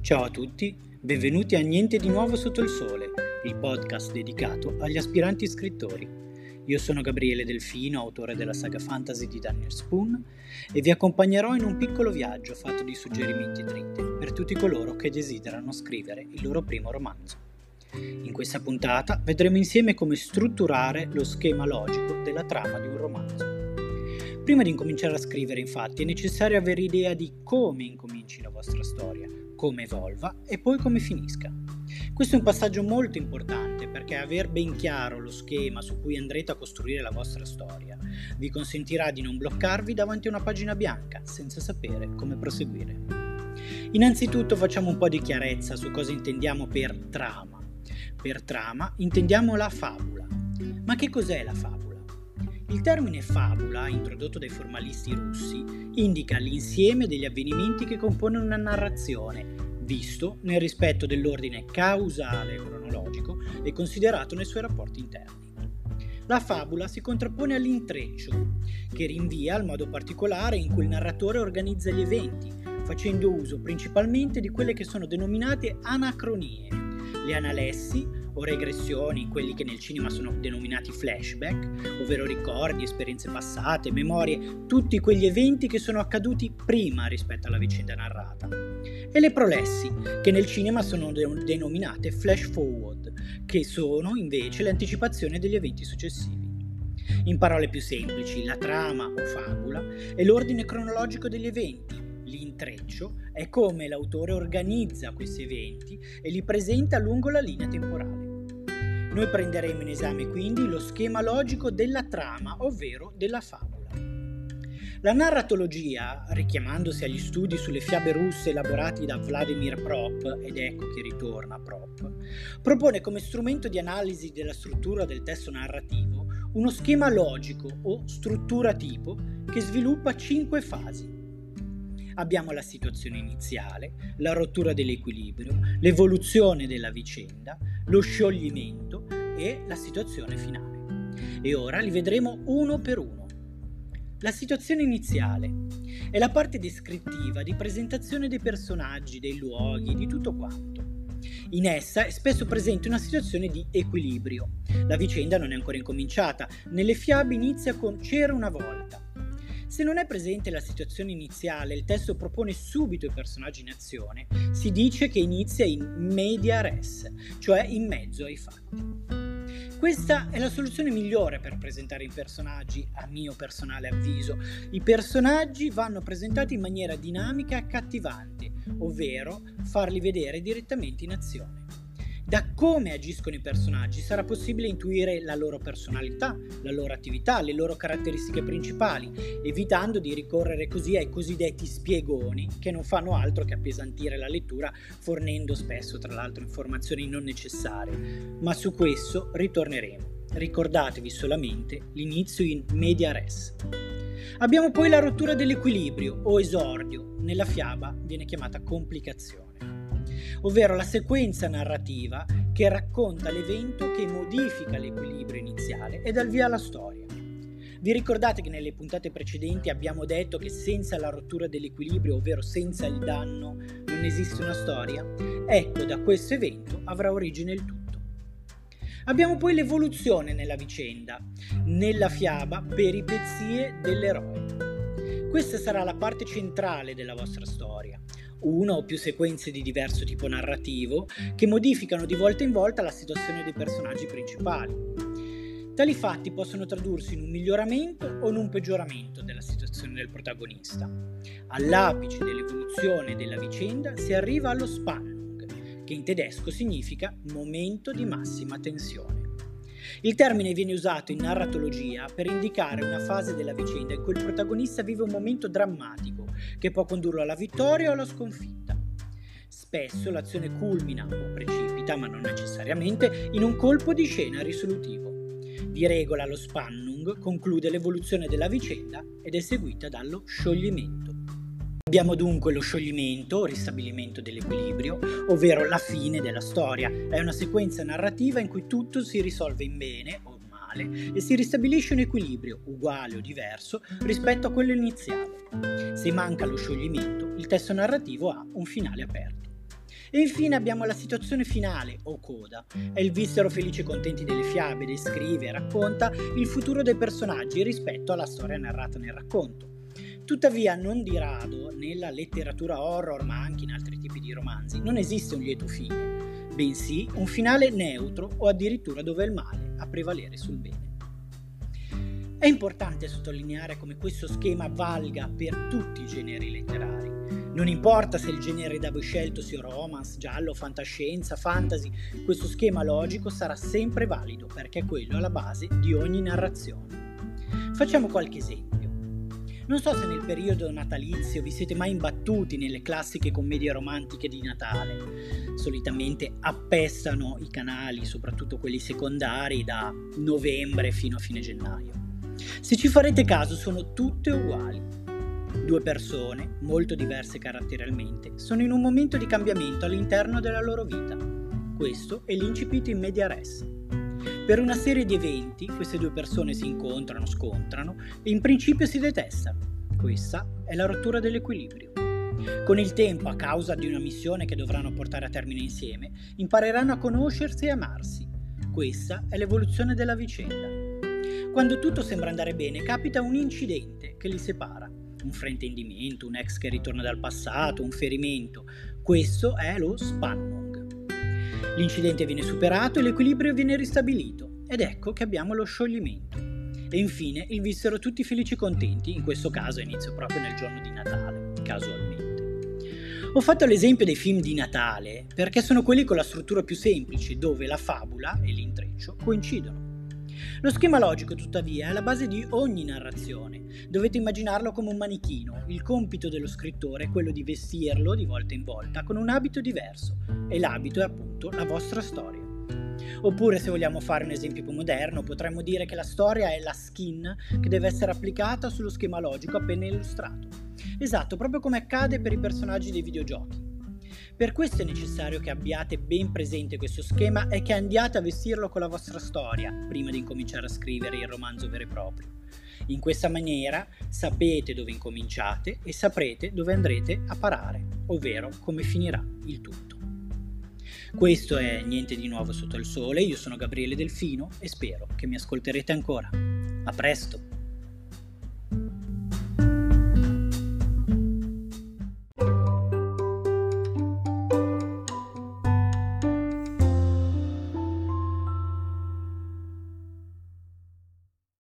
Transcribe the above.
Ciao a tutti, benvenuti a Niente di nuovo sotto il sole, il podcast dedicato agli aspiranti scrittori. Io sono Gabriele Delfino, autore della saga fantasy di Daniel Spoon, e vi accompagnerò in un piccolo viaggio fatto di suggerimenti dritti per tutti coloro che desiderano scrivere il loro primo romanzo. In questa puntata vedremo insieme come strutturare lo schema logico della trama di un romanzo. Prima di incominciare a scrivere, infatti, è necessario avere idea di come incominci la vostra storia, come evolva e poi come finisca. Questo è un passaggio molto importante perché aver ben chiaro lo schema su cui andrete a costruire la vostra storia vi consentirà di non bloccarvi davanti a una pagina bianca senza sapere come proseguire. Innanzitutto facciamo un po' di chiarezza su cosa intendiamo per trama. Per trama intendiamo la fabula. Ma che cos'è la fabula? Il termine fabula, introdotto dai formalisti russi, indica l'insieme degli avvenimenti che compongono una narrazione, visto nel rispetto dell'ordine causale cronologico e considerato nei suoi rapporti interni. La fabula si contrappone all'intreccio, che rinvia al modo particolare in cui il narratore organizza gli eventi, facendo uso principalmente di quelle che sono denominate anacronie, le analessi o regressioni, quelli che nel cinema sono denominati flashback, ovvero ricordi, esperienze passate, memorie, tutti quegli eventi che sono accaduti prima rispetto alla vicenda narrata. E le prolessi, che nel cinema sono denominate flash forward, che sono invece le anticipazioni degli eventi successivi. In parole più semplici, la trama o fabula è l'ordine cronologico degli eventi, l'intreccio è come l'autore organizza questi eventi e li presenta lungo la linea temporale. Noi prenderemo in esame quindi lo schema logico della trama, ovvero della favola. La narratologia, richiamandosi agli studi sulle fiabe russe elaborati da Vladimir Prop, ed ecco che ritorna Prop, propone come strumento di analisi della struttura del testo narrativo uno schema logico o struttura tipo che sviluppa cinque fasi abbiamo la situazione iniziale, la rottura dell'equilibrio, l'evoluzione della vicenda, lo scioglimento e la situazione finale. E ora li vedremo uno per uno. La situazione iniziale è la parte descrittiva di presentazione dei personaggi, dei luoghi, di tutto quanto. In essa è spesso presente una situazione di equilibrio. La vicenda non è ancora incominciata. Nelle fiabe inizia con c'era una volta. Se non è presente la situazione iniziale, il testo propone subito i personaggi in azione, si dice che inizia in media res, cioè in mezzo ai fatti. Questa è la soluzione migliore per presentare i personaggi, a mio personale avviso. I personaggi vanno presentati in maniera dinamica e accattivante, ovvero farli vedere direttamente in azione. Da come agiscono i personaggi sarà possibile intuire la loro personalità, la loro attività, le loro caratteristiche principali, evitando di ricorrere così ai cosiddetti spiegoni che non fanno altro che appesantire la lettura, fornendo spesso tra l'altro informazioni non necessarie. Ma su questo ritorneremo. Ricordatevi solamente l'inizio in media res. Abbiamo poi la rottura dell'equilibrio o esordio, nella fiaba viene chiamata complicazione ovvero la sequenza narrativa che racconta l'evento che modifica l'equilibrio iniziale e dà il via alla storia. Vi ricordate che nelle puntate precedenti abbiamo detto che senza la rottura dell'equilibrio, ovvero senza il danno, non esiste una storia? Ecco, da questo evento avrà origine il tutto. Abbiamo poi l'evoluzione nella vicenda, nella fiaba peripezie dell'eroe. Questa sarà la parte centrale della vostra storia, una o più sequenze di diverso tipo narrativo che modificano di volta in volta la situazione dei personaggi principali. Tali fatti possono tradursi in un miglioramento o in un peggioramento della situazione del protagonista. All'apice dell'evoluzione della vicenda si arriva allo Spannung, che in tedesco significa momento di massima tensione. Il termine viene usato in narratologia per indicare una fase della vicenda in cui il protagonista vive un momento drammatico che può condurlo alla vittoria o alla sconfitta. Spesso l'azione culmina o precipita, ma non necessariamente, in un colpo di scena risolutivo. Di regola lo Spannung conclude l'evoluzione della vicenda ed è seguita dallo scioglimento. Abbiamo dunque lo scioglimento o ristabilimento dell'equilibrio, ovvero la fine della storia. È una sequenza narrativa in cui tutto si risolve in bene o finale e si ristabilisce un equilibrio, uguale o diverso, rispetto a quello iniziale. Se manca lo scioglimento, il testo narrativo ha un finale aperto. E infine abbiamo la situazione finale, o coda. È il vissero felici e contenti delle fiabe, descrive e racconta il futuro dei personaggi rispetto alla storia narrata nel racconto. Tuttavia, non di rado, nella letteratura horror, ma anche in altri tipi di romanzi, non esiste un lieto fine, bensì un finale neutro o addirittura dove il male a prevalere sul bene. È importante sottolineare come questo schema valga per tutti i generi letterari. Non importa se il genere da voi scelto sia romance, giallo, fantascienza, fantasy, questo schema logico sarà sempre valido perché quello è alla base di ogni narrazione. Facciamo qualche esempio. Non so se nel periodo natalizio vi siete mai imbattuti nelle classiche commedie romantiche di Natale. Solitamente appestano i canali, soprattutto quelli secondari, da novembre fino a fine gennaio. Se ci farete caso sono tutte uguali Due persone, molto diverse caratterialmente, sono in un momento di cambiamento all'interno della loro vita. Questo è l'incipit in media res. Per una serie di eventi, queste due persone si incontrano, scontrano e in principio si detestano. Questa è la rottura dell'equilibrio. Con il tempo, a causa di una missione che dovranno portare a termine insieme, impareranno a conoscersi e amarsi. Questa è l'evoluzione della vicenda. Quando tutto sembra andare bene, capita un incidente che li separa un fraintendimento, un ex che ritorna dal passato, un ferimento. Questo è lo Spannung. L'incidente viene superato e l'equilibrio viene ristabilito ed ecco che abbiamo lo scioglimento. E infine il vissero tutti felici e contenti, in questo caso inizio proprio nel giorno di Natale, casualmente. Ho fatto l'esempio dei film di Natale perché sono quelli con la struttura più semplice, dove la fabula e l'intreccio coincidono. Lo schema logico, tuttavia, è la base di ogni narrazione. Dovete immaginarlo come un manichino. Il compito dello scrittore è quello di vestirlo di volta in volta con un abito diverso e l'abito è appunto la vostra storia. Oppure, se vogliamo fare un esempio più moderno, potremmo dire che la storia è la skin che deve essere applicata sullo schema logico appena illustrato. Esatto, proprio come accade per i personaggi dei videogiochi. Per questo è necessario che abbiate ben presente questo schema e che andiate a vestirlo con la vostra storia prima di incominciare a scrivere il romanzo vero e proprio. In questa maniera sapete dove incominciate e saprete dove andrete a parare, ovvero come finirà il tutto. Questo è Niente di nuovo sotto il sole, io sono Gabriele Delfino e spero che mi ascolterete ancora. A presto!